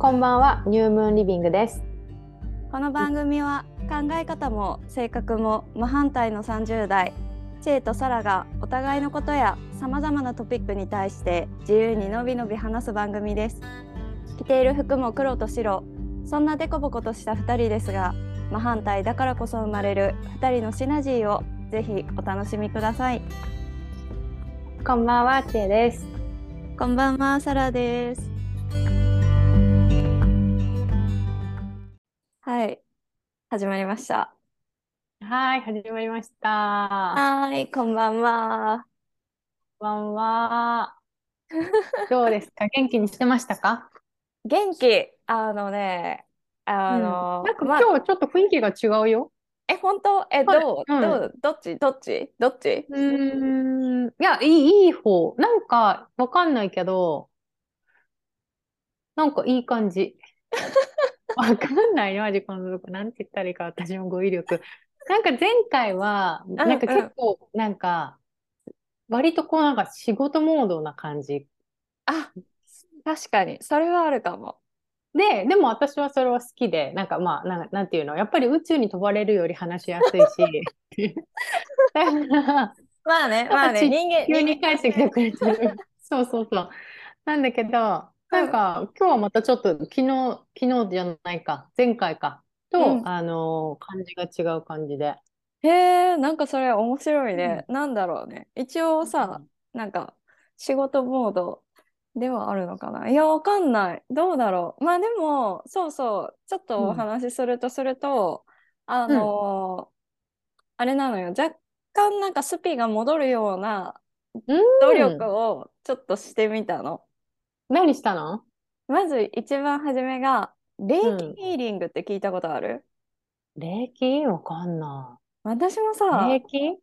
こんばんは、ニュームーンリビングです。この番組は考え方も性格も真反対の30代チェイとサラがお互いのことやさまざまなトピックに対して自由にのびのび話す番組です着ている服も黒と白そんなデコボコとした2人ですが真反対だからこそ生まれる2人のシナジーをぜひお楽しみくださいこんばんは、チェです。こんばんはサラですはい。始まりました。はい、始まりました。はいこんばんは。こんばんは。どうですか？元気にしてましたか？元気。あのねあの、うん。なんかま今日ちょっと雰囲気が違うよ。え本当？えはい。どう、うん。どう？どっち？どっち？どっち？うーん。いや、いい、いい方。なんか、わかんないけど、なんかいい感じ。わかんないよ、マジこのとこ。なんて言ったらいいか、私も語彙力。なんか前回は、なんか結構、なんか、割とこうなんか仕事モードな感じ。あ確かにそれはあるかもで、でも私はそれは好きで、なんかまあ、なんなんていうの、やっぱり宇宙に飛ばれるより話しやすいし。だから、まあねまあね人間急に帰ってきてくれてる。そうそうそう。なんだけど、なんか今日はまたちょっと昨日、昨日じゃないか、前回か、と、うん。あのー感じが違う感じで。へえなんかそれ面白いね、なんだろうね。一応さ、なんか仕事モードではあるのかな。いやわかんない。どうだろう。まあでもそうそう。ちょっとお話しするとすると、あのーあれなのよ。若干なんかスピが戻るようなうん。努力をちょっとしてみたの。何したの？まず一番初めが霊うん気ヒーリングって聞いたことある、霊気わかんな私もい。さ霊気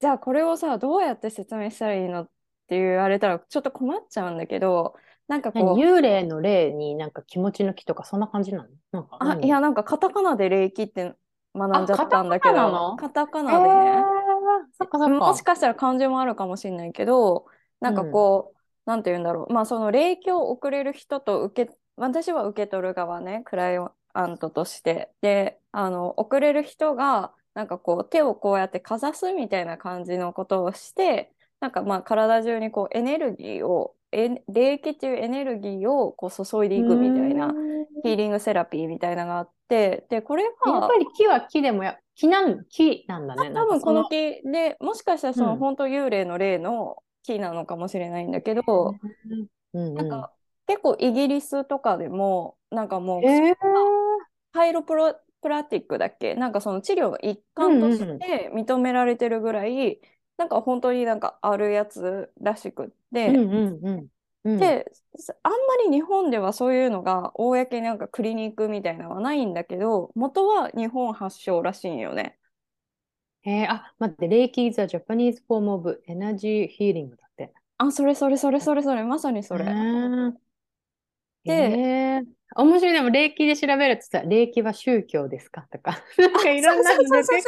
じゃあこれをさどうやって説明したらいいのって言われたらちょっと困っちゃうんだけどなんかこう何？幽霊の霊になんか気持ちの気とかそんな感じなの？なんかあ何いやなんかカタカナで霊気って学んじゃったんだけあカタカナなの？どカタカへナでね。ー。そっかそっか。もし。かしたら漢字もあるかもしれないけどなんかこう、なんて言うんだろう。まあその霊気を送れる人と受け私は受け取る側ねクライアントとして。であの送れる人がなんかこう手をこうやってかざすみたいな感じのことをしてなんかまあ体中にこうエネルギーをえ霊気っていうエネルギーをこう注いでいくみたいなヒーリングセラピーみたいなのがあってでこれやはっぱり木は木でもや、木なん、木なんだね。多分この木でもしかしたらそのうん。本当幽霊の霊の木なのかもしれないんだけど、うんうん。なんか結構イギリスとかでもなんかもうへー。ハイロプロプラティックだっけ？なんかその治療の一環として認められてるぐらい、なんか本当になんかあるやつらしくって、うんうんうんうん。であんまり日本ではそういうのが公になんかクリニックみたいなのはないんだけど元は日本発祥らしいんよね。へーあ、待って、霊気 is a Japanese form of energy healing だって。あそれそれそれそれそれまさにそれ。へーでへー面白い。でも、霊気で調べるとさ、霊気は宗教ですか？とか、なんかいろんなの出てくる。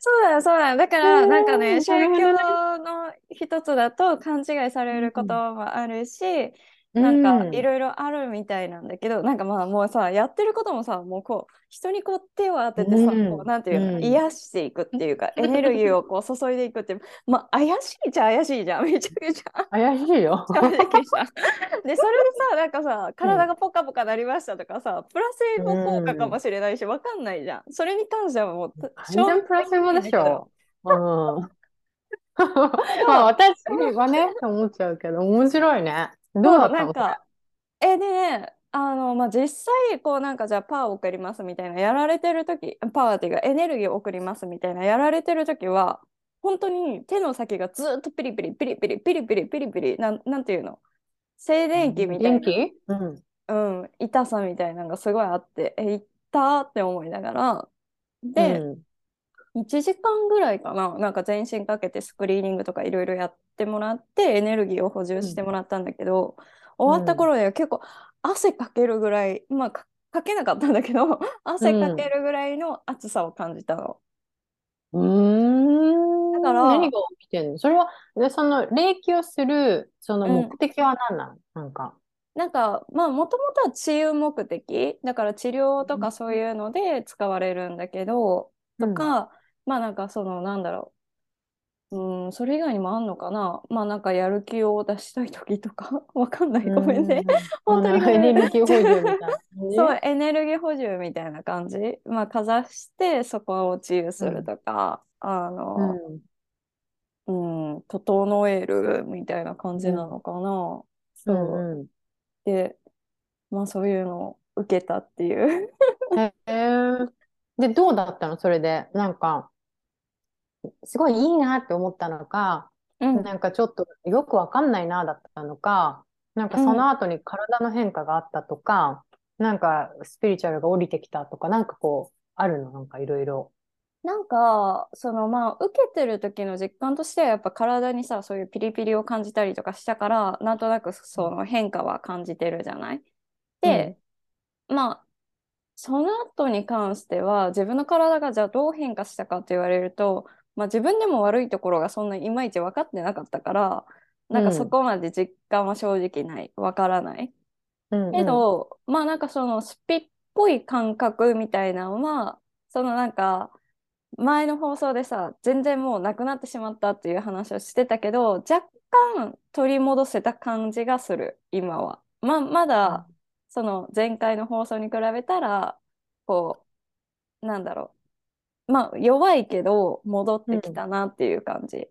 そうだよそうだよだからうんなんかね宗教の一つだと勘違いされることもあるし、なんかいろいろあるみたいなんだけど、なんかまあもうさやってることもさもうこう人にこう手を当ててさ、うんこうなんていうの、うん癒していくっていうかエネルギーをこう注いでいくってまあ怪しいっちゃ怪しいじゃんめちゃくちゃ。怪しいよ。でそれでさなんかさ体がポカポカなりましたとかさ、プラセボ効果かもしれないしわかんないじゃんそれに関してはもう完全プラセボでしょ。うん。まあ、私はね、思っちゃうけど、面白いね。どうだったの？なんかえでねあのまあ実際こうなんかじゃあパワーを送りますみたいなやられてる時パワーっていうかエネルギーを送りますみたいなやられてる時は本当に手の先がずっとピリピリピリピリピリピリピリピリなんなんていうの？静電気みたいな。うん。うん、痛さみたいなのがすごいあって、え、痛って思いながら、で、うん1時間ぐらいかな、なんか全身かけてスクリーニングとかいろいろやってもらって、エネルギーを補充してもらったんだけど、終わった頃には結構汗かけるぐらい、まあか、かけなかったんだけど、汗かけるぐらいの暑さを感じたの。うーん。だから何が起きてんの？それは、でその、霊気をする、その目的は何なの？なんか。なんかまあもともとは治癒目的。だから治療とかそういうので使われるんだけど、とか、まあなんかそのなんだろう。うんそれ以外にもあんのかな？まあなんかやる気を出したい時とか？わかんない。ごめんね。本当にエネルギー補充みたいなそうエネルギー補充みたいな感じ。まあかざしてそこを治癒するとか、あの、うん、整えるみたいな感じなのかな？そう。うんうん、で、まあそういうのを受けたっていう。へえ。で、どうだったの？それで。なんか、すごいいいなって思ったのか、うん、なんかちょっとよくわかんないなだったのか、なんかその後に体の変化があったとか、うん、なんかスピリチュアルが降りてきたとか、なんかこう、あるの？なんかいろいろ。なんか、そのまあ、受けてる時の実感としては、やっぱ体にさ、そういうピリピリを感じたりとかしたから、なんとなくその変化は感じてるじゃない？で、うん、まあ、その後に関しては、自分の体がじゃあどう変化したかと言われると、まあ、自分でも悪いところがそんないまいち分かってなかったから、なんかそこまで実感は正直ない、分からない。うんうん、けど、まあなんかそのスピっぽい感覚みたいなのは、そのなんか、前の放送でさ全然もうなくなってしまったっていう話をしてたけど若干取り戻せた感じがする。今は。ままだその前回の放送に比べたらこうなんだろうまあ弱いけど戻ってきたなっていう感じ。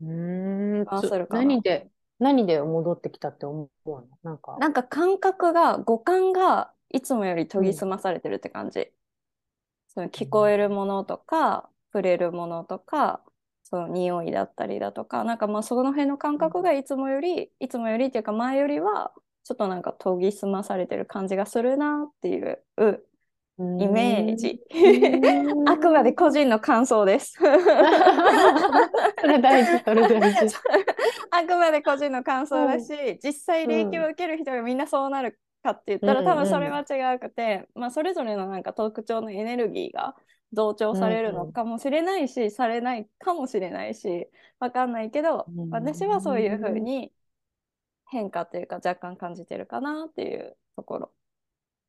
うん、ん何で何で戻ってきたって思うの？なんか。なんか感覚が五感がいつもより研ぎ澄まされてるって感じ。うん。その聞こえるものとか、触れるものとか、その匂いだったりだとか、なんかまあその辺の感覚がいつもより、いつもよりっていうか前よりは、ちょっとなんか研ぎ澄まされてる感じがするなっていうイメージ。あくまで個人の感想です。それ大事、それ大事。あくまで個人の感想だし、実際霊気を受ける人がみんなそうなるかって言ったら、多分それは違くて、まあ、それぞれのなんか特徴のエネルギーが増長されるのかもしれないし、されないかもしれないし分かんないけど、私はそういうふうに変化っていうか若干感じてるかなっていうところ。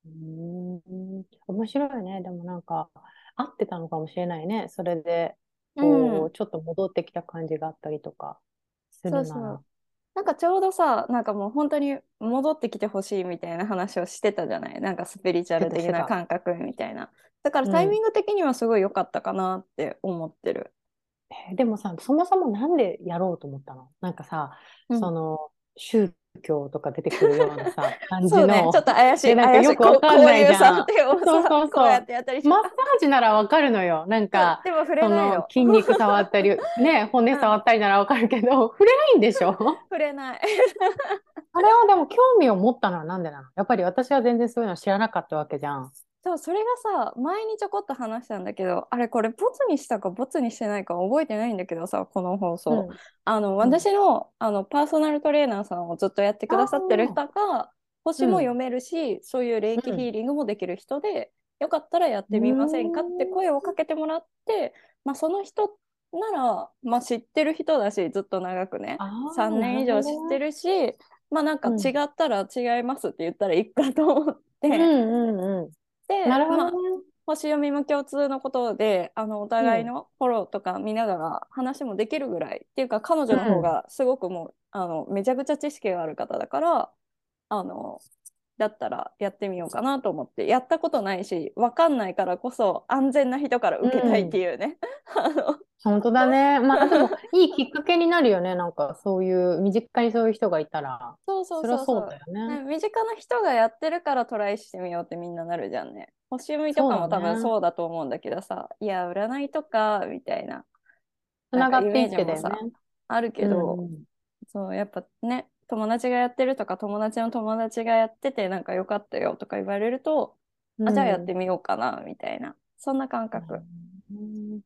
うん面白いね。でもなんか合ってたのかもしれないね。それでこう、うん、ちょっと戻ってきた感じがあったりとかするなら。そうそうなんかちょうどさ、なんかもう本当に戻ってきてほしいみたいな話をしてたじゃない？なんかスピリチュアル的な感覚みたいな。だからタイミング的にはすごい良かったかなって思ってる。うん、でもさ、そもそもなんでやろうと思ったの？なんかさ、うん、その宗教とか出てくるようなさ、感じの。ね、ちょっと怪しい。なんかよくわかんないじゃん。そうそうそう。やってやったりマッサージならわかるのよ。なんか、でも触れないよ。筋肉触ったり、ね、骨触ったりならわかるけど、触れないんでしょ？触れない。あれはでも興味を持ったのはなんでなの？やっぱり私は全然そういうの知らなかったわけじゃん。そうそれがさ前にちょこっと話したんだけどあれこれボツにしたかボツにしてないか覚えてないんだけどさこの放送、うん、あの私の,、あのパーソナルトレーナーさんをずっとやってくださってる人が星も読めるし、うん、そういう霊気ヒーリングもできる人で、よかったらやってみませんかって声をかけてもらって、まあ、その人なら、まあ、知ってる人だしずっと長くね。3年以上知ってるしまあなんか違ったら違いますって言ったらいいかと思って。うんうんうんで、なるほど、ね、まあ、星読みも共通のことであのお互いのフォローとか見ながら話もできるぐらい、うん、っていうか彼女の方がすごくもう、あのめちゃくちゃ知識がある方だからあのだったらやってみようかなと思ってやったことないし分かんないからこそ安全な人から受けたいっていうね。うん 本当だね。まあでもいいきっかけになるよね。なんかそういう身近にそういう人がいたら。そうそうそうそうだよね、ね、身近な人がやってるからトライしてみようってみんななるじゃんね。星読みとかも多分そうだと思うんだけどさ、ね、いや占いとかみたいな。つながっていってだよね。あるけど、うん、そうやっぱね友達がやってるとか友達の友達がやっててなんか良かったよとか言われると、うん、あじゃあやってみようかなみたいなそんな感覚。うん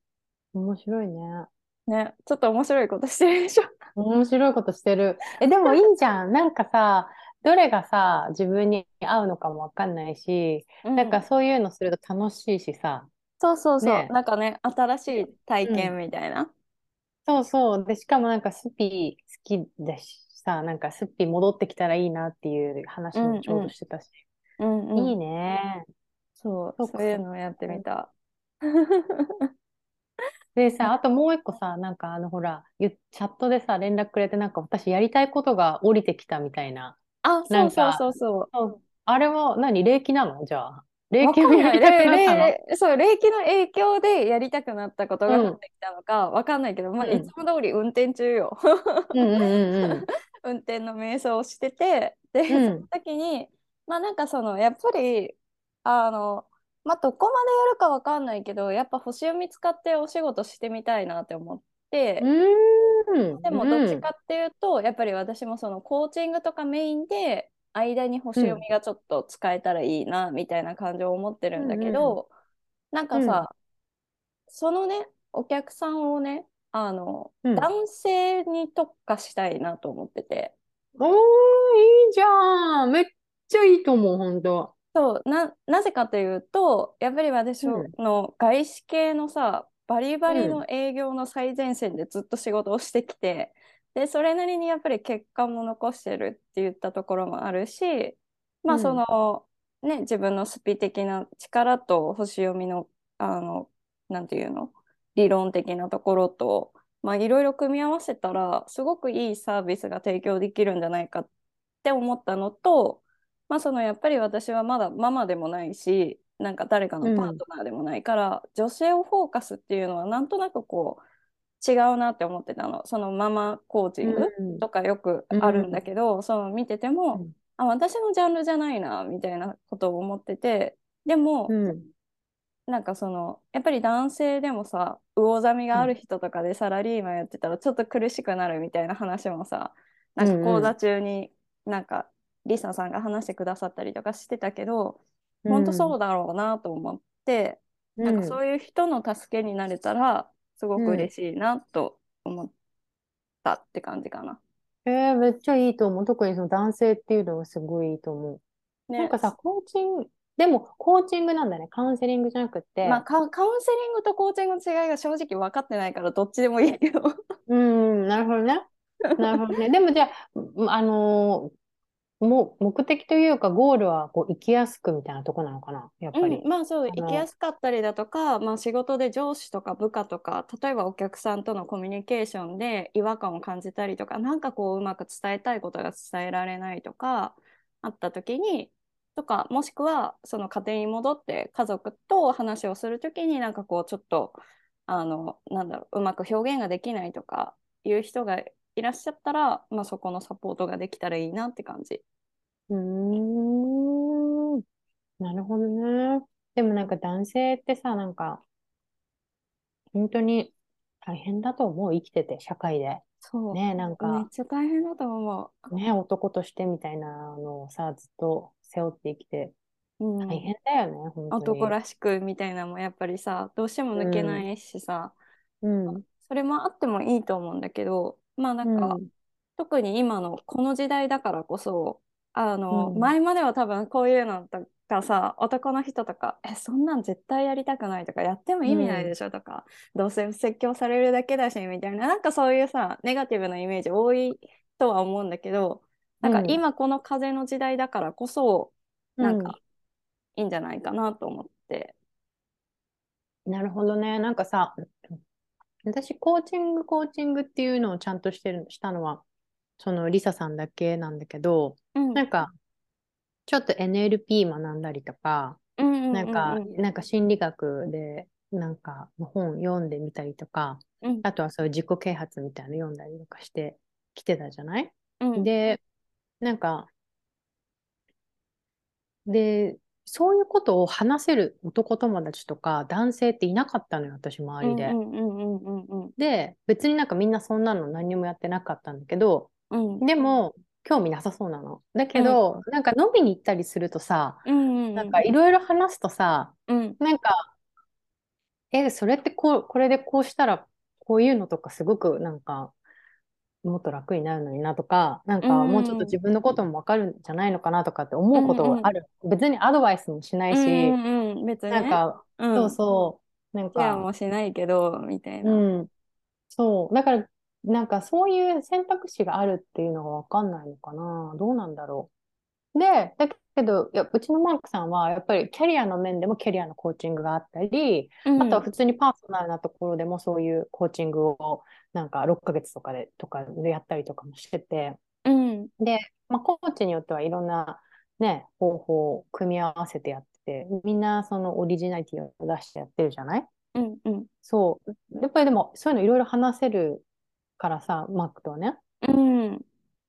面白いね。ね、ちょっと面白いことしてるでしょ。面白いことしてる。え、でもいいじゃん。なんかさ、どれがさ、自分に合うのかもわかんないし、うん、なんかそういうのすると楽しいしさ。そうそうそう。ね、なんかね、新しい体験みたいな。うん、そうそう。で、しかもなんかスピ好きだしさ、なんかスピ戻ってきたらいいなっていう話もちょうどしてたし。うんうん、いいね。そう、そそういうのをやってみた。でさ、あともう一個さ、なんかあのほら、チャットでさ、連絡くれて、なんか私やりたいことが降りてきたみたいな。あ、そうそうそうそう。そうあれは何霊気なの？じゃあ。霊気のそう、霊気の影響でやりたくなったことが降ってきたのかわかんないけど、うん、まあ、いつも通り運転中よ。運転の瞑想をしてて、で、うん、その時に、まあなんかその、やっぱり、あの、まあどこまでやるかわかんないけど、やっぱ星を見つかってお仕事してみたいなって思って、でもどっちかっていうと、やっぱり私もそのコーチングとかメインで、間に星読みがちょっと使えたらいいな、みたいな感情を持ってるんだけど、うん、なんかさ、うん、そのねお客さんをねあの、うん、男性に特化したいなと思ってて。おーいいじゃん。めっちゃいいと思う本当。そうななぜかというとやっぱり私の外資系のさ、バリバリの営業の最前線でずっと仕事をしてきて、でそれなりにやっぱり結果も残してるって言ったところもあるしまあその、うん、ね自分のスピ的な力と星読みのあのなんていうの？理論的なところとまあいろいろ組み合わせたらすごくいいサービスが提供できるんじゃないかって思ったのとまあそのやっぱり私はまだママでもないしなんか誰かのパートナーでもないから、うん、女性をフォーカスっていうのはなんとなくこう違うなって思ってたの。そのママコーチングとかよくあるんだけど、うん、その見てても、うん、あ私のジャンルじゃないなみたいなことを思っててでも、うん、なんかそのやっぱり男性でもさ魚座みがある人とかでサラリーマンやってたらちょっと苦しくなるみたいな話もさなんか講座中になんかリサさんが話してくださったりとかしてたけど、うん、本当そうだろうなと思って、なんかそういう人の助けになれたらすごく嬉しいなと思ったって感じかな。えー、めっちゃいいと思う。特にその男性っていうのはすごいいいと思う。ね、なんかさ、コーチング、でもコーチングなんだね。カウンセリングじゃなくて。まあカ、カウンセリングとコーチングの違いが正直分かってないからどっちでもいいけど。うん、なるほどね。なるほどね。でもじゃあ、あのも目的というかゴールはこう生きやすくみたいなとこなのかなやっぱり、うん、まあそう生きやすかったりだとか、まあ、仕事で上司とか部下とか例えばお客さんとのコミュニケーションで違和感を感じたりとか何かこううまく伝えたいことが伝えられないとかあった時にとかもしくはその家庭に戻って家族と話をする時になんかこうちょっとあのなんだろううまく表現ができないとかいう人がいらっしゃったら、まあ、そこのサポートができたらいいなって感じ。うーん。なるほどね。でもなんか男性ってさ、なんか、本当に大変だと思う、生きてて、社会で。そう。ね、なんめっか、ちゃ大変だと思ね、男としてみたいなのをさ、ずっと背負って生きて、う。う大ん。変だよね、本当に。男らしくみたいなのもやっぱりさ、どうしても抜けないしさ、うん、それもあってもいいと思うんだけど、まあなうんか、ん、特に今のこの時代だからこそ、あうの、ん、前までは多分こういうのとかさ、男の人とか、え、そんなん絶対やりたくないとか、やってもう意味ないでん、しょとか、どうせ説教されるだけだし、みたいな、なんかそういうさ、ネガティブなイメージ多いとは思うんだけど、なんかうん、今この風の時代だからこそ、うん。なんかいいんじゃないかなと思って。なるほどね。なんかさ、私、コーチング、コーチングっていうのをちゃんとしてる、したのは、そのリサさんだけなんだけど、うん。なんか、ちょっと NLP 学んだりとか、うんうんうんなんか、うん。なんか心理学で、なんか本読んでみたりとか、うんあとはそういう自己啓発みたいなの読んだりとかしてきてたじゃない？うんで、なんか、で、そういうことを話せる男友達とか男性っていなかったのよ、私周りで。で、別になんかみんなそんなの何にもやってなかったんだけど、うん。でも、興味なさそうなの。だけうん。ど、なんか飲みに行ったりするとさ、うん。なんかいろいろ話すとさ、うん。なんか、え、それってこう、これでこうしたら、こういうのとかすごくなんか、もっと楽になるのになとか、なんうかもうちょっとん自分のこともわかるんじゃないのかなとかって思ううこんうんとある。別にアドバイスもしなういし、んうんうん別にねなんか、そううんそう、なんケアか、もしないけどみたいなうん、そう。だから、なんかそういう選択肢があるっていうのがわかんないのかな。どうなんだろう。で、だけど、いや、うちのマークさんは、やっぱりキャリアの面でもキャリアのコーチングがあったり、うん、あとは普通にパーソナルなところでもそういうコーチングを、なんか6ヶ月とかで、とかでやったりとかもしてて、うん、で、まあ、コーチによってはいろんな、ね、方法を組み合わせてやって、みんなそのオリジナリティを出してやってるじゃない？うんうん。そう。やっぱりでも、そういうのいろいろ話せるからさ、マックとはね。うん。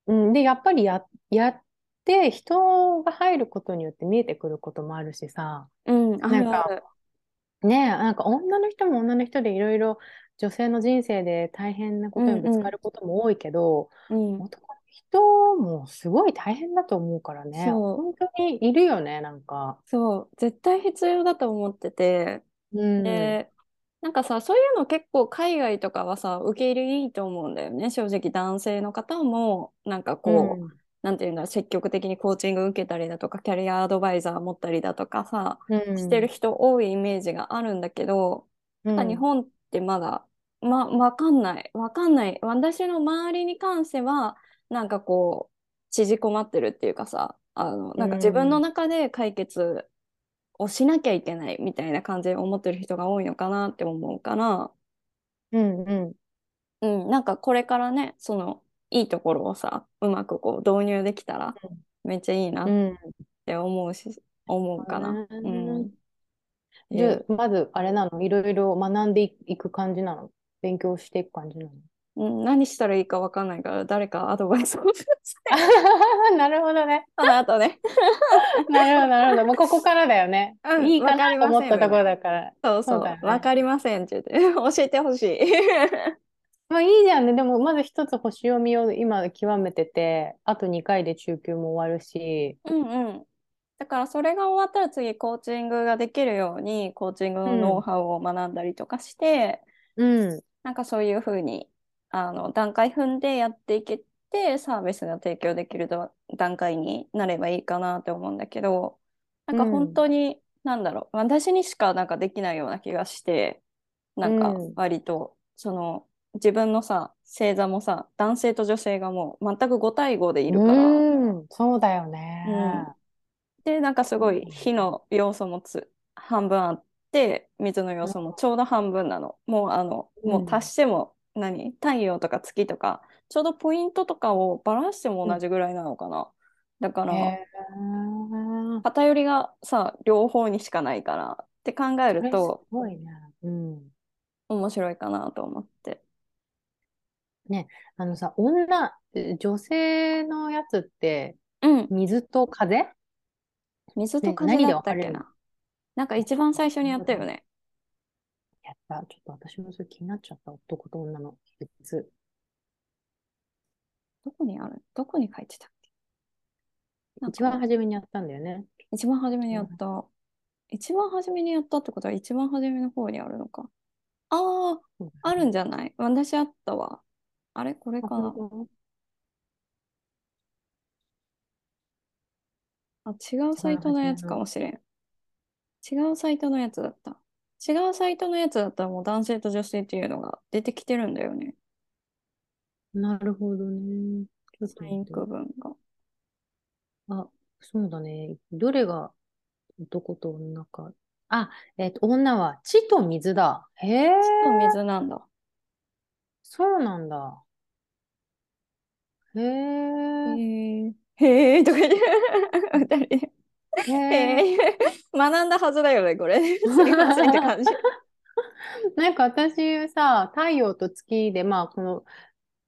うん、で、やっぱりや、やって、人が入ることによって見えてくることもあるしさ、うん、あなんか。ねえ、なんか女の人も女の人でいろいろ女性の人生で大変なことにぶつかることも多いけど、うんうん、男の人もすごい大変だと思うからね、そう。本当にいるよね、なんか。そう、絶対必要だと思ってて、うん、で、なんかさ、そういうの結構海外とかはさ、受け入れいいと思うんだよね。正直男性の方も、なんかこう、うん、なんていうんだ、積極的にコーチング受けたりだとか、キャリアアドバイザー持ったりだとかさ、うん、してる人多いイメージがあるんだけど、うん、日本ってまだ、ま、わかんない。わかんない。私の周りに関しては、なんかこう、縮こまってるっていうかさ、あの、なんか自分の中で解決をしなきゃいけないみたいな感じで思ってる人が多いのかなって思うから、うんうん。うん、なんかこれからね、そのいいところをさ、うまくこう導入できたらめっちゃいいなって思うし、思うかな。うん。じゃあ、まずあれなの？いろいろ学んでいく感じなの？勉強していく感じなの？うん、何したらいいか分かんないから誰かアドバイスを。なるほどね。その後ね。なるほど、なるほど。もうここからだよね。うん、いいかなと思ったところだから。そうそう。わ、ね、かりませんって言って教えてほしい。まあいいじゃんね。でもまず一つ星読みを今極めてて、あと2回で中級も終わるし。うんうん。だからそれが終わったら次コーチングができるようにコーチングのノウハウを学んだりとかして、うん、なんかそういうふうにあの段階踏んでやっていけてサービスが提供できる段階になればいいかなって思うんだけどなんか本当に、うん、なんだろう私にしかなんかできないような気がしてなんか割と、その自分のさ星座もさ男性と女性がもう全く5対5でいるから、うん、そうだよね、うん、でなんかすごい火の要素もつ半分あって水の要素もちょうど半分なの、もうあの、もう足しても何？太陽とか月とかちょうどポイントとかをバラしても同じぐらいなのかな、うん、だから偏りがさ両方にしかないからって考えるとすごいね、うん、面白いかなと思ってねあのさ女女性のやつって、うん、水と風？水と風だったっけな、ね、なんか一番最初にやったよねやった。ちょっと私もそれ気になっちゃった。男と女の比率。どこにある？どこに書いてたっけ？一番初めにやったんだよね。一番初めにやった。うん、一番初めにやったってことは一番初めの方にあるのか。ああ、あるんじゃない？私あったわ。あれ？これかな？あ、違うサイトのやつかもしれん。違うサイトのやつだった。違うサイトのやつだったらもう男性と女性っていうのが出てきてるんだよね。なるほどね。ちょっとインク分が。あ、そうだね。どれが男と女か。あ、えっ、と、女は地と水だ。へえ。地と水なんだ。そうなんだ。へえ。へえとか言って、二人。へえ学んだはずだよね、これ。すいませんって感じ。なんか私さ、太陽と月で、まあ、この、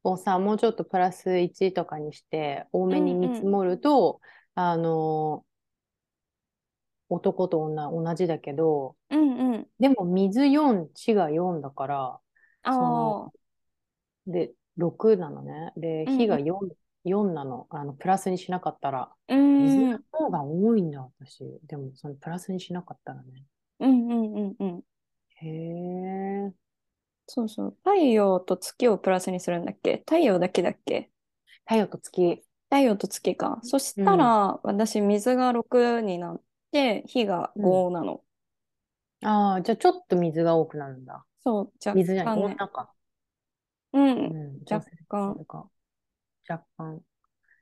をさ、もうちょっとプラス1とかにして、多めに見積もると、うんうん、あの、男と女同じだけど、うんうん、でも水4、地が4だから、その、で、6なのね。で、火が4、うん4なの。あの、プラスにしなかったら。水の方が多いんだ、私。でも、そのプラスにしなかったらね。うんうんうんうん。へえ。そうそう。太陽と月をプラスにするんだっけ？太陽だけだっけ？太陽と月。太陽と月か。そしたら、うん、私、水が6になって、火が5なの。うん、ああ、じゃあちょっと水が多くなるんだ。そう、じゃ水じゃない、女か。うん、うん、若干。若干。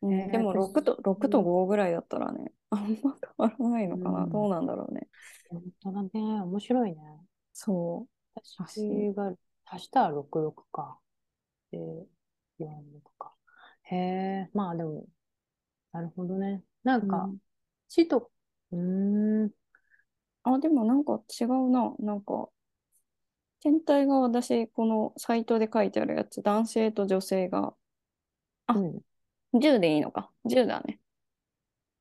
うん、でも6と ,6 と5ぐらいだったらね、あんま変わらないのかな、うん、どうなんだろうね。本当だね、面白いね。そう。私が足したら66か。で、4とか。へえ、まあでも、なるほどね。なんか、死、うん、と、うん。あ、でもなんか違うな。なんか、全体が私、このサイトで書いてあるやつ、男性と女性が、あ、うん、10でいいのか。10だね。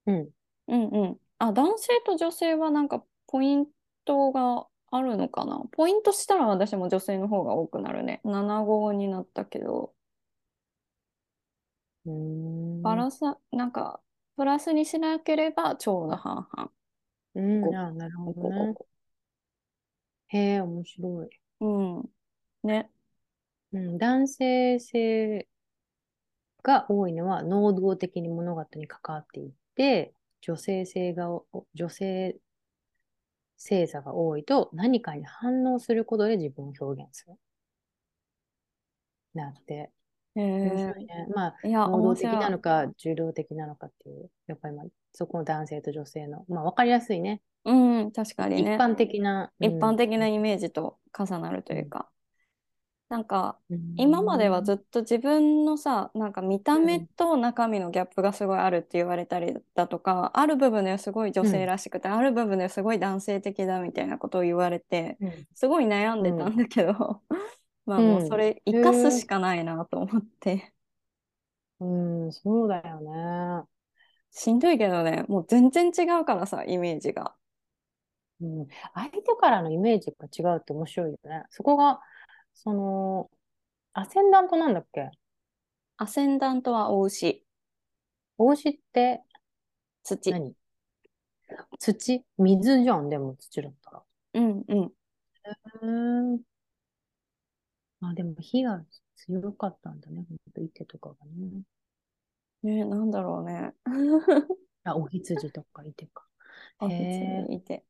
うん。うんうん。あ、男性と女性はなんかポイントがあるのかな。ポイントしたら私も女性の方が多くなるね。7号になったけど。うん。バラス、なんか、プラスにしなければちょうど半々。うん、あ、なるほどね。へえ、面白い。うん。ね。うん、男性性が多いのは能動的に物事に関わっていって、女性性が、女性星座が多いと何かに反応することで自分を表現する。なって。面白いね。まあ、能動的なのか、重動的なのかっていう、やっぱりまあ、そこの男性と女性の、まあ、分かりやすいね。うん、確かにね。一般的な、うん、一般的なイメージと重なるというか。なんか今まではずっと自分のさなんか見た目と中身のギャップがすごいあるって言われたりだとか、ある部分ではすごい女性らしくて、ある部分ではすごい男性的だみたいなことを言われて、すごい悩んでたんだけど、まあもうそれ生かすしかないなと思って。うん、そうだよね。しんどいけどね、もう全然違うからさ、イメージが。うん、相手からのイメージが違うって面白いよね。そこがその、アセンダントなんだっけ？アセンダントはお牛。お牛って？土。何？土？水じゃん、でも土だったら。うんうん。うん。あ、でも火が強かったんだね、ほんと、池とかがね。ねなんだろうね。あ、お羊とかいてか。お羊いて。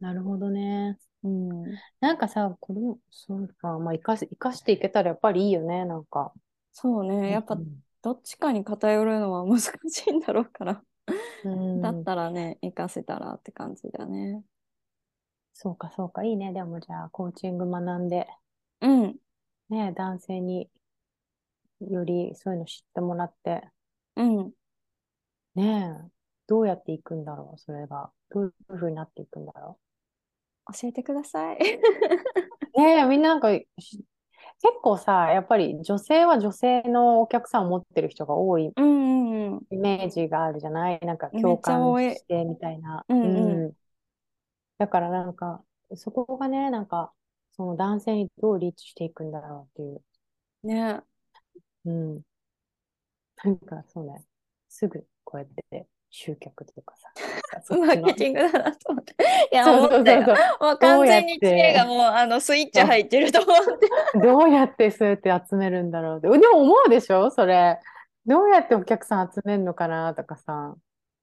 なるほどね。うん、なんかさ、これも、そうか、まあ、生かし、生かしていけたらやっぱりいいよね、なんか。そうね、やっぱ、どっちかに偏るのは難しいんだろうから。うん、だったらね、生かせたらって感じだね。そうか、そうか、いいね。でもじゃあ、コーチング学んで、うん。ね、男性によりそういうの知ってもらって、うん。ねえ、どうやっていくんだろう、それが。どういうふうになっていくんだろう。教えてください。ねみんななんか結構さ、やっぱり女性は女性のお客さんを持ってる人が多いイメージがあるじゃない、なんか共感してみたいな。うんうん、だからなんか、そこがね、なんか、その男性にどうリーチしていくんだろうっていう。ね。うん。なんかそうね、すぐこうやって集客とかさ。マーケティングだなと思って。いや、思ったよ。もう完全に知恵がもうあのスイッチ入ってると思って。どうやってそうやって集めるんだろうって。でも思うでしょそれ。どうやってお客さん集めるのかなとかさ。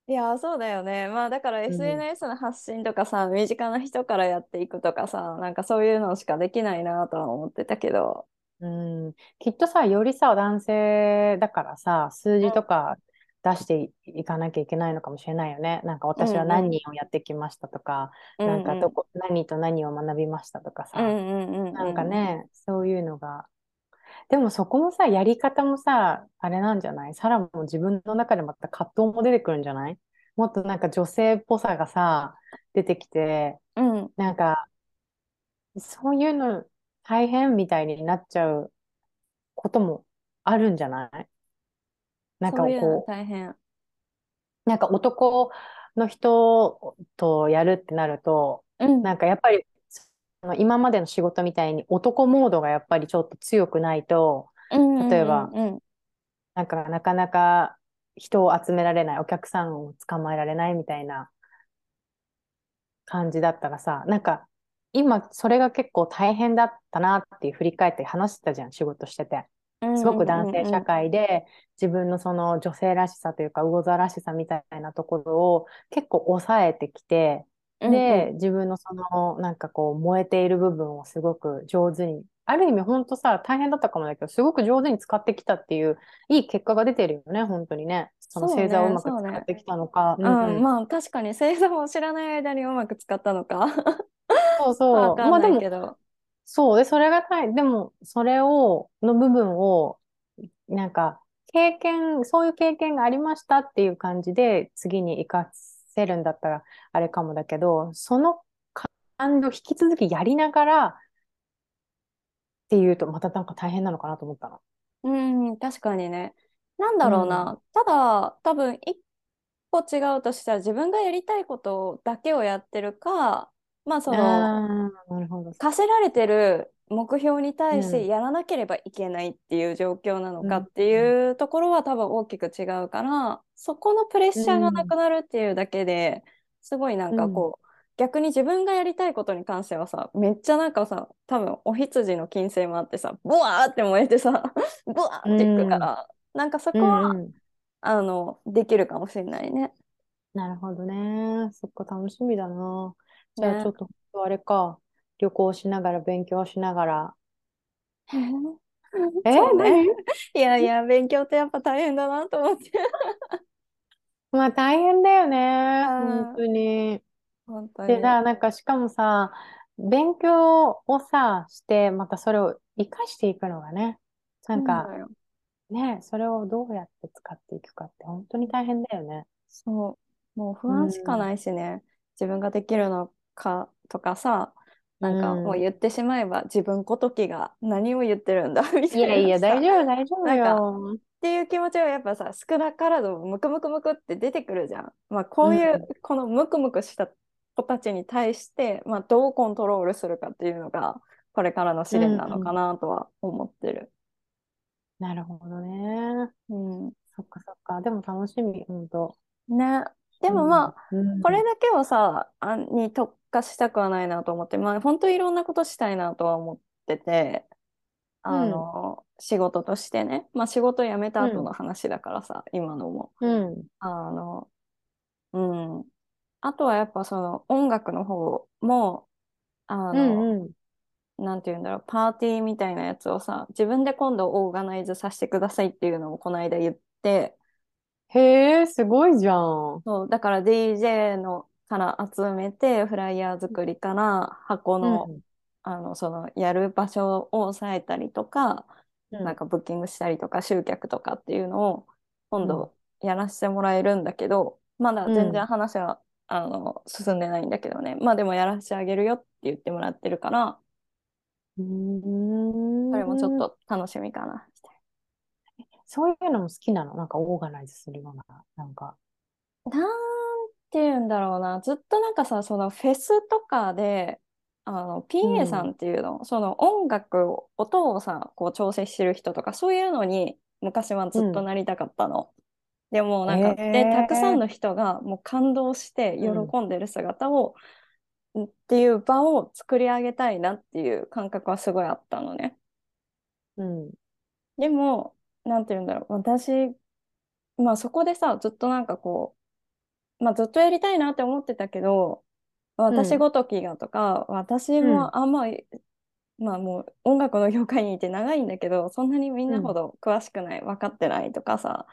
いや、そうだよね。まあだから SNS の発信とかさ、うん、身近な人からやっていくとかさ、なんかそういうのしかできないなとは思ってたけど。うん、きっとさ、よりさ、男性だからさ、数字とか出していかなきゃいけないのかもしれないよね。なんか私は何人をやってきましたとか、うんうん、なんかどこ何と何を学びましたとかさ、なんかね、そういうのが。でもそこもさ、やり方もさ、あれなんじゃない？サラも自分の中でまた葛藤も出てくるんじゃない？もっとなんか女性っぽさがさ、出てきて、うん、なんか、そういうの大変みたいになっちゃうこともあるんじゃない？なんかこう、大変。なんか男の人とやるってなると、うん、なんかやっぱり今までの仕事みたいに男モードがやっぱりちょっと強くないと、例えば、なんかなかなか人を集められない、お客さんを捕まえられないみたいな感じだったらさ、なんか今それが結構大変だったなっていう振り返って話してたじゃん、仕事してて。すごく男性社会で自分のその女性らしさというか魚座らしさみたいなところを結構抑えてきて、で、自分のそのなんかこう燃えている部分をすごく上手にある意味本当さ、大変だったかもだけど、すごく上手に使ってきたっていう、いい結果が出てるよね、本当にね。その星座をうまく使ってきたのか。うね、うん、うん、まあ確かに星座を知らない間にうまく使ったのか。そうそう。まあでも、そうで、それがたい、でも、それを、の部分を、なんか、経験、そういう経験がありましたっていう感じで、次に活かせるんだったら、あれかもだけど、その感動を引き続きやりながら、っていうと、またなんか大変なのかなと思ったの。うん、確かにね。なんだろうな。うん、ただ、多分、一個違うとしたら、自分がやりたいことだけをやってるか、まあその、課せられてる目標に対してやらなければいけないっていう状況なのかっていうところは多分大きく違うから、そこのプレッシャーがなくなるっていうだけですごいなんかこう、逆に自分がやりたいことに関してはさめっちゃなんかさ多分お羊の金星もあってさブワーって燃えてさ ブワーっていくから、うん、なんかそこは、うん、あのできるかもしれないね。なるほどね。そっか楽しみだな。じゃあちょっとあれか。旅行しながら勉強しながら。え？ー、ね、いやいや、勉強ってやっぱ大変だなと思って。まあ大変だよね、本当に。本当に。でさ、なんかしかもさ、勉強をさ、して、またそれを生かしていくのがね、なんか、ね、それをどうやって使っていくかって本当に大変だよね。そう。もう不安しかないしね、自分ができるのかとかさ、なんかもう言ってしまえば自分ごときが何を言ってるんだみたいな。いやいや、大丈夫、大丈夫よ。っていう気持ちはやっぱさ、少なからずムクムクムクって出てくるじゃん。まあこういう、うん、このムクムクした子たちに対して、まあどうコントロールするかっていうのが、これからの試練なのかなとは思ってる。うん、なるほどね。うん。そっかそっか。でも楽しみ、ほんと。ね。でもまあ、うん、これだけをさ、あに特化したくはないなと思って、まあ、本当にいろんなことしたいなとは思ってて、あの、うん、仕事としてね、まあ、仕事辞めた後の話だからさ、うん、今のも。うん、あの、うん。あとはやっぱその音楽の方も、あの、うんうん、なんて言うんだろう、パーティーみたいなやつをさ、自分で今度オーガナイズさせてくださいっていうのをこの間言って、へえ、すごいじゃん。そう、だから DJ のから集めて、フライヤー作りから箱の、うん、あの、その、やる場所を抑えたりとか、うん、なんかブッキングしたりとか、集客とかっていうのを、今度やらせてもらえるんだけど、まだ全然話は、あの、進んでないんだけどね。まあでもやらせてあげるよって言ってもらってるから、うん、それもちょっと楽しみかな。そういうのも好きなの？なんかオーガナイズするような、なんか。なんて言うんだろうな。ずっとなんかさ、そのフェスとかで、あの、PA さんっていうの、うん、その音楽を、音をさ、こう調整してる人とか、そういうのに昔はずっとなりたかったの。うん、でもなんか、えー、で、たくさんの人がもう感動して喜んでる姿を、うん、っていう場を作り上げたいなっていう感覚はすごいあったのね。うん。でも、なんて言うんだろう、私、まあそこでさ、ずっとなんかこう、まあずっとやりたいなって思ってたけど、私ごときがとか、私もあんまり、まあもう音楽の業界にいて長いんだけど、そんなにみんなほど詳しくない、分かってないとかさ、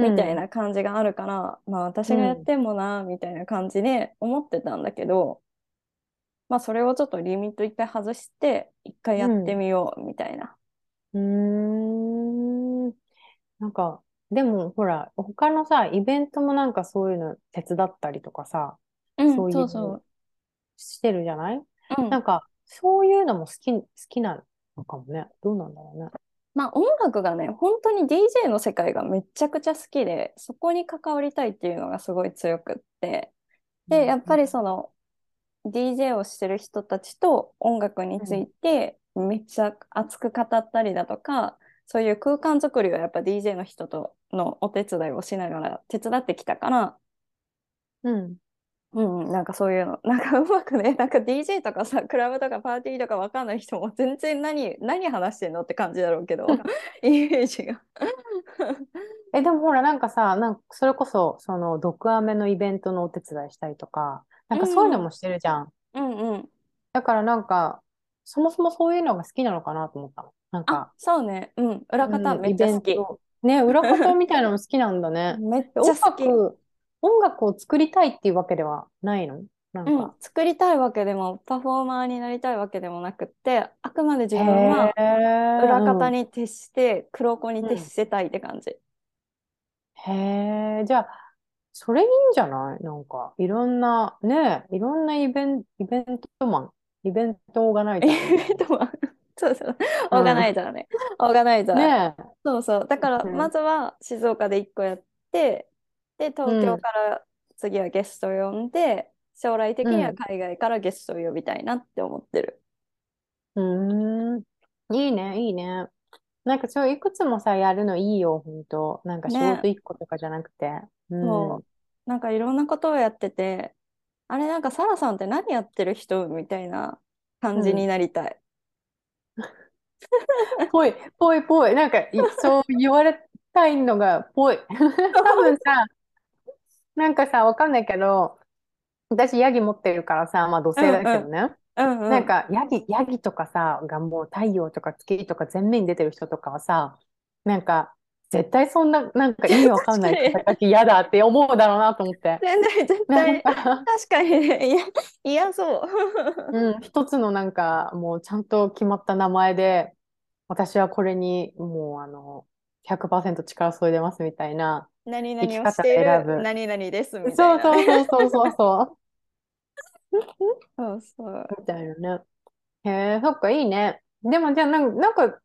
みたいな感じがあるから、まあ私がやってもな、みたいな感じで思ってたんだけど、まあそれをちょっとリミット一回外して、一回やってみよう、みたいな。うーん。なんか、でもほら、他のさ、イベントもなんかそういうの手伝ったりとかさ、うん、そういうのしてるじゃない？うん。なんか、そういうのも好き、好きなのかもね。どうなんだろうね。まあ音楽がね、本当に DJ の世界がめちゃくちゃ好きで、そこに関わりたいっていうのがすごい強くって。で、やっぱりその DJ をしてる人たちと音楽についてめっちゃ熱く語ったりだとか、そういう空間作りをやっぱ DJ の人とのお手伝いをしながら手伝ってきたから、うん。うん、なんかそういうの、なんかうまくね、なんか DJ とかさ、クラブとかパーティーとかわかんない人も全然何、何話してんのって感じだろうけど、イメージが え、でもほら、なんかさ、なんかそれこそ、その、毒アメのイベントのお手伝いしたりとか、なんかそういうのもしてるじゃん。うんうん。だからなんか、そもそもそういうのが好きなのかなと思ったの。なんか、そうね。うん。裏方うんめっちゃ好き。イベントね、裏方みたいなの好きなんだね。めっちゃ音好き。楽、音楽を作りたいっていうわけではないの？なんうんか。、作りたいわけでも、パフォーマーになりたいわけでもなくって、あくまで自分は裏方に徹して、黒子に徹してたいって感じ。へえ、じゃあ、それいいんじゃない？なんか、いろんな、ね、いろんなイベン、イベントマン、イベントオーガナイザーみたいでも そうそう、オーガナイザーね。オーガナイザー。な。ねそうそう。だから、うんまずは静岡で1個やって、で、東京から次はゲスト呼んで、将来的には海外からゲストを呼びたいなって思ってる。うーん。いいね、いいね。なんかそういくつもさ、やるのいいよ、ほんと。なんか仕ね事一個とかじゃなくて。うん。そう。なんかいろんなことをやってて、あれなんかサラさんって何やってる人みたいな感じになりたい。ぽい、ぽい、ぽい。なんか、いそう言われたいのがぽい。多分さ、なんかさ、わかんないけど、私、ヤギ持ってるからさ、まあ、土星だけどね。うんうん。なんか、ヤギ、ヤギとかさ、がもう太陽とか月とか全面に出てる人とかはさ、なんか、絶対そんな、なんか意味わかんない肩書き嫌だって思うだろうなと思って。全然絶対、か、確かにね、いや、嫌そう。うん、一つのなんか、もうちゃんと決まった名前で、私はこれにもうあの、100%力注いでますみたいな。何々をしてい選ぶる何々ですみたそそういうなね。そうそうそうそう。そうそう。みたいなね。へえ、そっか、いいね。でもじゃあなんなんか、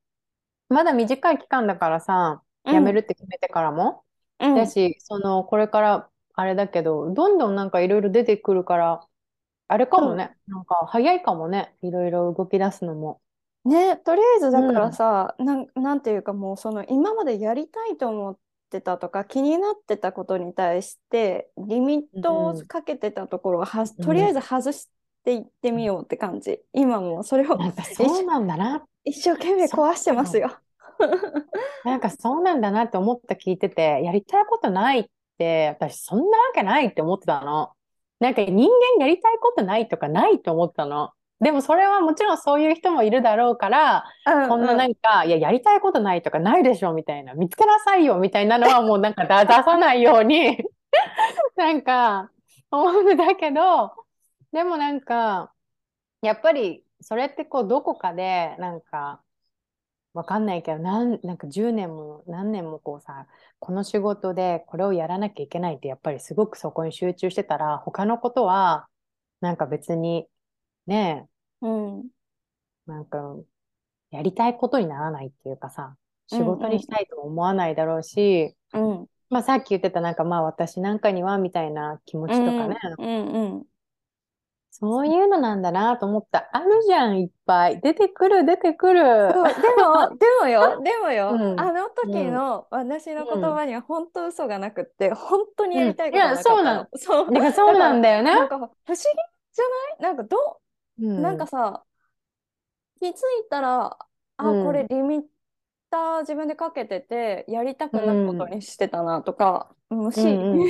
まだ短い期間だからさ、うん辞めるって決めてからも、うんだし、その、これから、あれだけど、どんどんなんかいろいろ出てくるから、あれかもね。なんか、早いかもね。いろいろ動き出すのも。ね、とりあえずだからさ、なん、なんていうかもうその今までやりたいと思ってたとか気になってたことに対してリミットをかけてたところをは、うんとりあえず外していってみようって感じ。今もうそれをなんか、そうなんだな。一生懸命壊してますよ。なんか、そうなんだなって思った聞いてて、やりたいことないって、私、そんなわけないって思ってたの。なんか、人間やりたいことないとかないと思ってたの。でも、それはもちろんそういう人もいるだろうから、こんななんか、いや、やりたいことないとかないでしょみたいな、見つけなさいよみたいなのはもうなんかだ出さないように、なんか思うんだけど、でもなんか、やっぱりそれってこうどこかでなんか、わかんないけど、なん、なんか10年も何年もこうさ、この仕事でこれをやらなきゃいけないってやっぱりすごくそこに集中してたら、他のことはなんか別にねうん。なんか、やりたいことにならないっていうかさ、仕事うんうんにしたいとも思わないだろうし、うん。まあさっき言ってたなんかまあ私なんかにはみたいな気持ちとかね、うんうん。そういうのなんだなと思った。あるじゃん、いっぱい。出てくる、出てくる。そうでも、でもよ、でもよ、うんあの時の私の言葉には本当嘘がなくって、本当にうんやりたいことなかったの。いやそうなのそう。なんだよね。なんか不思議じゃない？なんかどう、うんなんかさ、気づいたら、あ、うんこれリミッター自分でかけてて、やりたくないことにしてたなとか、虫。うんうん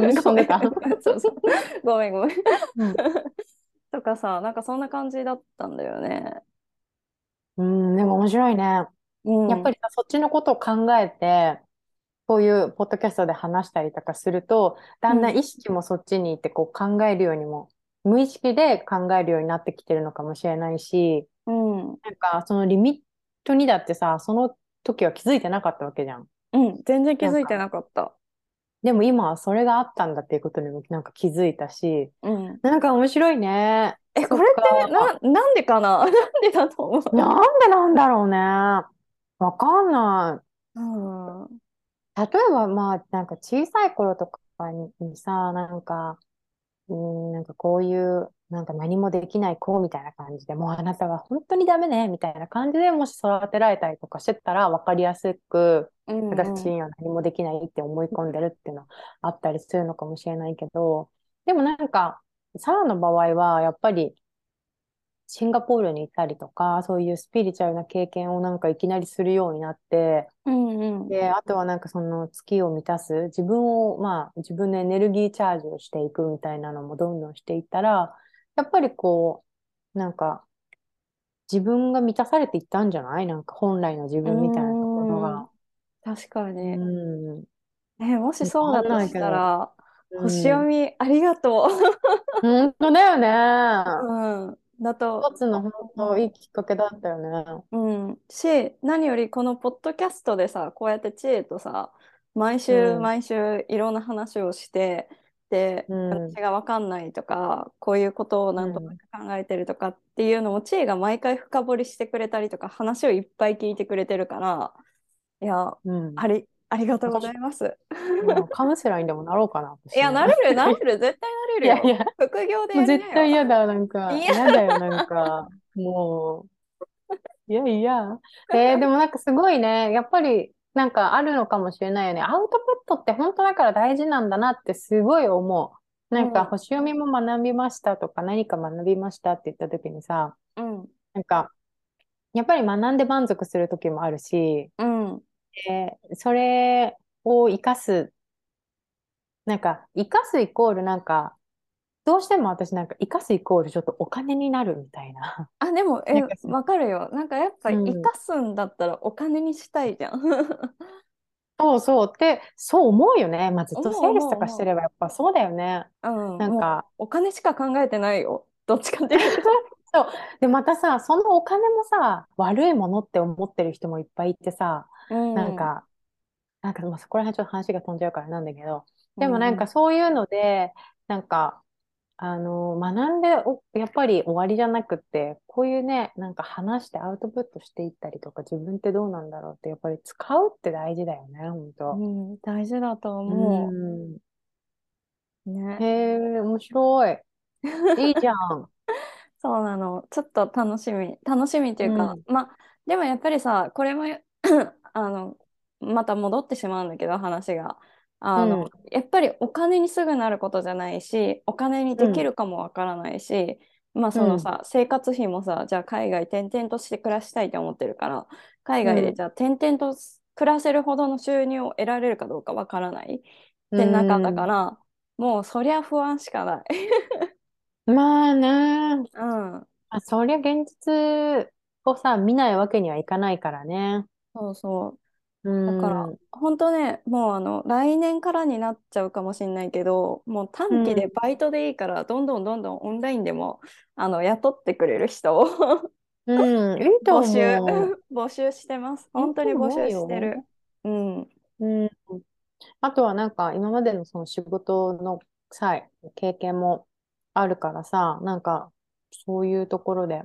虫飛んでそうそう。ごめんごめん。うんとかさ、なんかそんな感じだったんだよね。うん、でも面白いね。うん、やっぱりさそっちのことを考えて、こういうポッドキャストで話したりとかすると、だんだん意識もそっちに行ってこう考えるようにも、無意識で考えるようになってきてるのかもしれないし、うん、なんかそのリミットにだってさ、その時は気づいてなかったわけじゃん。うん、全然気づいてなかった。でも今はそれがあったんだっていうことにもなんか気づいたし、うん。なんか面白いね。え、これってかな、なんでかな？なんでだと思う？なんでなんだろうね。わかんない。うん。例えば、まあ、なんか小さい頃とかににさ、なんか、うーん、なんかこういう、なんか何もできない子みたいな感じで、もうあなたは本当にダメね、みたいな感じでもし育てられたりとかしてたら分かりやすく、うん私には何もできないって思い込んでるっていうのあったりするのかもしれないけど、でもなんか、サラの場合は、やっぱり、シンガポールに行ったりとか、そういうスピリチュアルな経験をなんかいきなりするようになって、うんうん。で、あとはなんかその月を満たす、自分を、まあ自分のエネルギーチャージをしていくみたいなのもどんどんしていったら、やっぱりこう、なんか自分が満たされていったんじゃない？なんか本来の自分みたいなところが。確かに。うん。え、もしそうだとしたら、うん星読みありがと本当だよね。う。うん。だと一つの本当いいきっかけだったよね。うん、し何よりこのポッドキャストでさこうやって知恵とさ毎週うん毎週いろんな話をして、私が分かんないとかこういうことをなんとなく考えてるとかっていうのも知恵が毎回深掘りしてくれたりとか話をいっぱい聞いてくれてるからいやうん。ありありがとうございます。カウンセラーにでもなろうかな。いやなれる なれる絶対なれるよ。いやいや副業で絶対嫌だ、なんか。いや嫌だよ、なんか。もう。いやいや。えーでもなんかすごいね。やっぱり、なんかあるのかもしれないよね。アウトプットって本当だから大事なんだなってすごい思う。なんか、うん星読みも学びましたとか、何か学びましたって言った時にさ、うんなんか、やっぱり学んで満足する時もあるし、うんでそれを活かす、なんか、活かすイコールなんか、どうしても私なんか、活かすイコールちょっとお金になるみたいな。あでも えわかるよなんかやっぱうん生かすんだったらお金にしたいじゃん。そうそうって、そう思うよね。まあ、ずっとセールスとかしてればやっぱそうだよね。なんか、お金しか考えてないよ。どっちかっていうと。で、またさ、そのお金もさ、悪いものって思ってる人もいっぱいいてさ、うんなんか、なんか、まあ、そこら辺ちょっと話が飛んじゃうからなんだけど、でもなんうかそういうので、なんか、あの、学んでお、やっぱり終わりじゃなくって、こういうね、なんか話してアウトプットしていったりとか、自分ってどうなんだろうって、やっぱり使うって大事だよね、本当。うん、大事だとう思ん。う。ね。へえ、面白い。いいじゃん。そうなの。ちょっと楽しみ。楽しみっていうか、うんまあ、でもやっぱりさ、これも あの、また戻ってしまうんだけど、話が。あの、うんやっぱりお金にすぐなることじゃないし、お金にできるかもわからないし、まあそのさ、生活費もさ、じゃあ海外転々として暮らしたいと思ってるから、海外うんでじゃあ転々と暮らせるほどの収入を得られるかどうかわからないって中だから、もうそりゃ不安しかない。うん。まあね、うん。あ、そりゃ現実をさ、見ないわけにはいかないからね。そうそう。うん。だから、本当ね、もうあの来年からになっちゃうかもしれないけど、もう短期でバイトでいいから、どんどんどんどんオンラインでもあの雇ってくれる人をうん、いいと募集。募集してます。本当に募集してる。うん。うん。あとはなんか今までのその仕事の際、経験もあるからさ、なんかそういうところで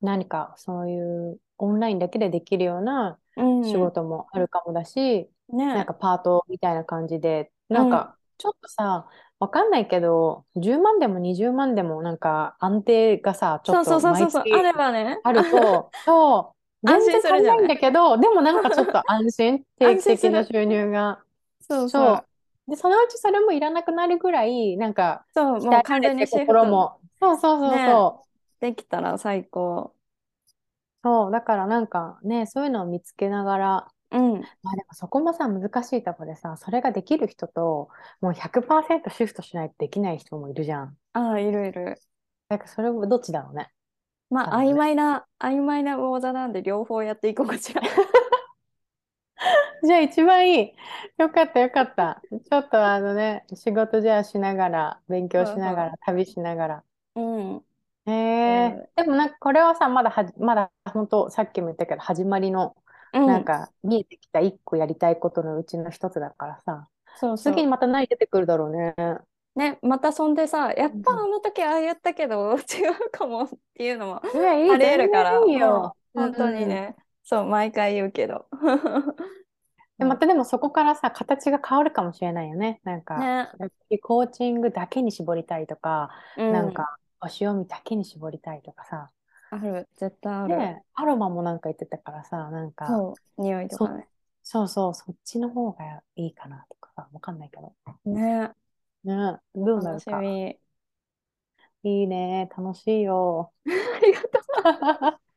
何かそういうオンラインだけでできるようなうん。仕事もあるかもだし、ね。なんかパートみたいな感じで、なんかちょっとさ、わかんないけど、10万でも20万でもなんか安定がさ、ちょっと毎そうそうそうそう。月あればね。あると、そう、安全然足りない心するじゃないんだけど、でもなんかちょっと安心、定期的な安収入が。そうそそうう。で、そのうちそれもいらなくなるぐらい、なんか、そう。もう完全にシフト心も。そうそうそうねそう。できたら最高。そう、だからなんかね、そういうのを見つけながら、うん。まあでもそこもさ、難しいところでさ、それができる人と、もう100%シフトしないとできない人もいるじゃん。ああ、いるいる。だからそれもどっちだろうね。まあ、多分ね曖昧な、曖昧な魚座なんで両方やっていこうかしら。じゃあ一番いい。よかったよかった。ちょっとあのね、仕事じゃあしながら、勉強しながら、旅しながら。うん。へえでもなんかこれはさ、まだはじ、まだ本当さっきも言ったけど、始まりの、うん。なんか見えてきた一個やりたいことのうちの一つだからさ、そうそう。次にまた何出てくるだろうね。ね、またそんでさ、やっぱうん。あの時ああ言ったけど 違うかもっていうのもありえるから、全然いいもよ。う本当にね、そう、毎回言うけど。でまたでもそこからさ、形が変わるかもしれないよね。なんか、ね、コーチングだけに絞りたいとか、うん、なんか、星読みだけに絞りたいとかさ、ある、絶対ある。ね、アロマもなんか言ってたからさ、なんか、そう、匂いとかね。そうそう、そっちの方がいいかなとかさ、わかんないけど。ね、ね、どうな楽しるか。み。いいね、楽しいよ。ありがとう。